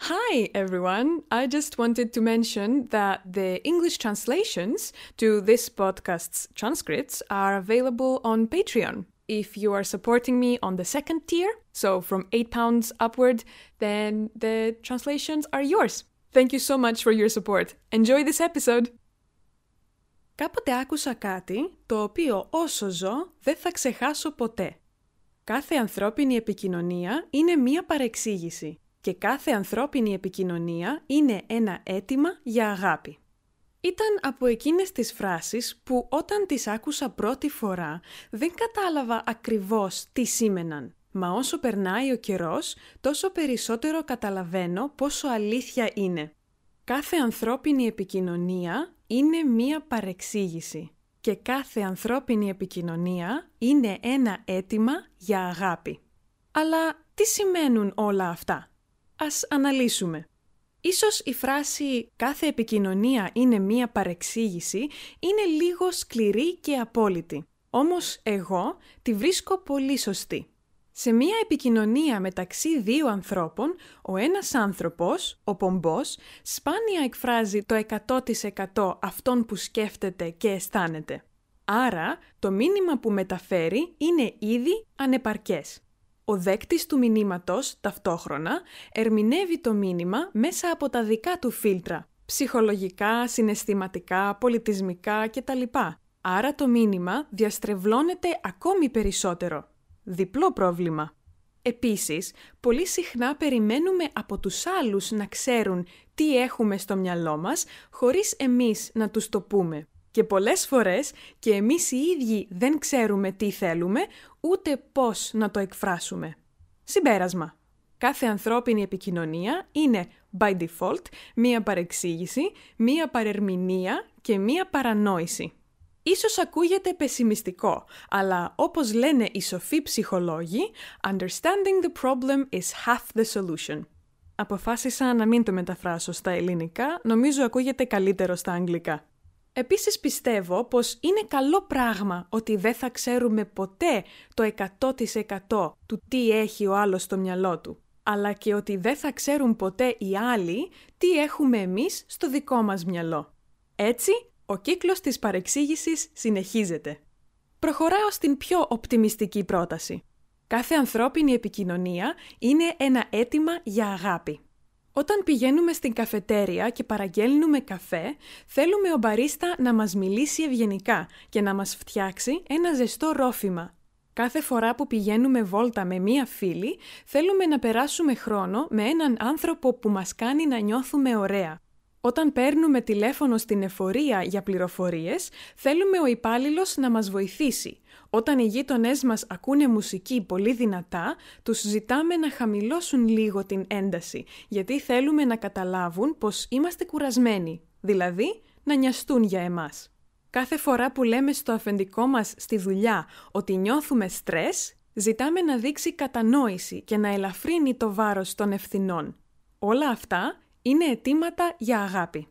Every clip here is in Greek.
Hi, everyone. I just wanted to mention that the English translations to this podcast's transcripts are available on Patreon. If you are supporting me on the second tier, so from £8 upward, then the translations are yours. Thank you so much for your support. Enjoy this episode! Κάποτε άκουσα κάτι το οποίο όσο ζω δεν θα ξεχάσω ποτέ. Κάθε ανθρώπινη επικοινωνία είναι μία παρεξήγηση και κάθε ανθρώπινη επικοινωνία είναι ένα αίτημα για αγάπη. Ήταν από εκείνες τις φράσεις που όταν τις άκουσα πρώτη φορά δεν κατάλαβα ακριβώς τι σήμαιναν. Μα όσο περνάει ο καιρός, τόσο περισσότερο καταλαβαίνω πόσο αλήθεια είναι. Κάθε ανθρώπινη επικοινωνία είναι μία παρεξήγηση και κάθε ανθρώπινη επικοινωνία είναι ένα αίτημα για αγάπη. Αλλά τι σημαίνουν όλα αυτά; Ας αναλύσουμε. Ίσως η φράση «κάθε επικοινωνία είναι μία παρεξήγηση» είναι λίγο σκληρή και απόλυτη. Όμως εγώ τη βρίσκω πολύ σωστή. Σε μία επικοινωνία μεταξύ δύο ανθρώπων, ο ένας άνθρωπος, ο πομπός, σπάνια εκφράζει το 100% αυτόν που σκέφτεται και αισθάνεται. Άρα, το μήνυμα που μεταφέρει είναι ήδη ανεπαρκές. Ο δέκτης του μηνύματος, ταυτόχρονα, ερμηνεύει το μήνυμα μέσα από τα δικά του φίλτρα, ψυχολογικά, συναισθηματικά, πολιτισμικά κτλ. Άρα το μήνυμα διαστρεβλώνεται ακόμη περισσότερο. Διπλό πρόβλημα. Επίσης, πολύ συχνά περιμένουμε από τους άλλους να ξέρουν τι έχουμε στο μυαλό μας, χωρίς εμείς να τους το πούμε. Και πολλές φορές και εμείς οι ίδιοι δεν ξέρουμε τι θέλουμε, ούτε πώς να το εκφράσουμε. Συμπέρασμα. Κάθε ανθρώπινη επικοινωνία είναι, by default, μία παρεξήγηση, μία παρερμηνία και μία παρανόηση. Ίσως ακούγεται πεσημιστικό, αλλά όπως λένε οι σοφοί ψυχολόγοι, understanding the problem is half the solution. Αποφάσισα να μην το μεταφράσω στα ελληνικά, νομίζω ακούγεται καλύτερο στα αγγλικά. Επίσης πιστεύω πως είναι καλό πράγμα ότι δεν θα ξέρουμε ποτέ το 100% του τι έχει ο άλλος στο μυαλό του, αλλά και ότι δεν θα ξέρουν ποτέ οι άλλοι τι έχουμε εμείς στο δικό μας μυαλό. Έτσι, ο κύκλος της παρεξήγησης συνεχίζεται. Προχωράω στην πιο οπτιμιστική πρόταση. Κάθε ανθρώπινη επικοινωνία είναι ένα αίτημα για αγάπη. Όταν πηγαίνουμε στην καφετέρια και παραγγέλνουμε καφέ, θέλουμε ο μπαρίστα να μας μιλήσει ευγενικά και να μας φτιάξει ένα ζεστό ρόφημα. Κάθε φορά που πηγαίνουμε βόλτα με μία φίλη, θέλουμε να περάσουμε χρόνο με έναν άνθρωπο που μας κάνει να νιώθουμε ωραία. Όταν παίρνουμε τηλέφωνο στην εφορία για πληροφορίες, θέλουμε ο υπάλληλος να μας βοηθήσει. Όταν οι γείτονές μας ακούνε μουσική πολύ δυνατά, τους ζητάμε να χαμηλώσουν λίγο την ένταση, γιατί θέλουμε να καταλάβουν πως είμαστε κουρασμένοι, δηλαδή να νοιαστούν για εμάς. Κάθε φορά που λέμε στο αφεντικό μας στη δουλειά ότι νιώθουμε στρες, ζητάμε να δείξει κατανόηση και να ελαφρύνει το βάρος των ευθυνών. Όλα αυτά είναι αιτήματα για αγάπη.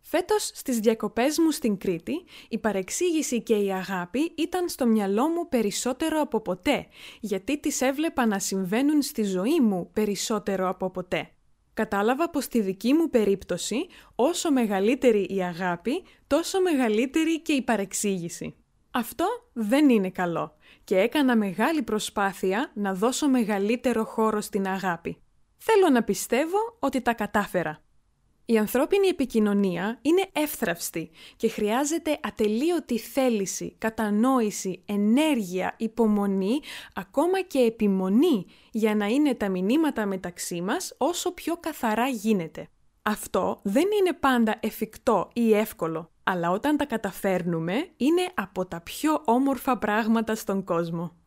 Φέτος στις διακοπές μου στην Κρήτη, η παρεξήγηση και η αγάπη ήταν στο μυαλό μου περισσότερο από ποτέ, γιατί τις έβλεπα να συμβαίνουν στη ζωή μου περισσότερο από ποτέ. Κατάλαβα πως στη δική μου περίπτωση, όσο μεγαλύτερη η αγάπη, τόσο μεγαλύτερη και η παρεξήγηση. Αυτό δεν είναι καλό και έκανα μεγάλη προσπάθεια να δώσω μεγαλύτερο χώρο στην αγάπη. Θέλω να πιστεύω ότι τα κατάφερα. Η ανθρώπινη επικοινωνία είναι εύθραυστη και χρειάζεται ατελείωτη θέληση, κατανόηση, ενέργεια, υπομονή, ακόμα και επιμονή για να είναι τα μηνύματα μεταξύ μας όσο πιο καθαρά γίνεται. Αυτό δεν είναι πάντα εφικτό ή εύκολο, αλλά όταν τα καταφέρνουμε είναι από τα πιο όμορφα πράγματα στον κόσμο.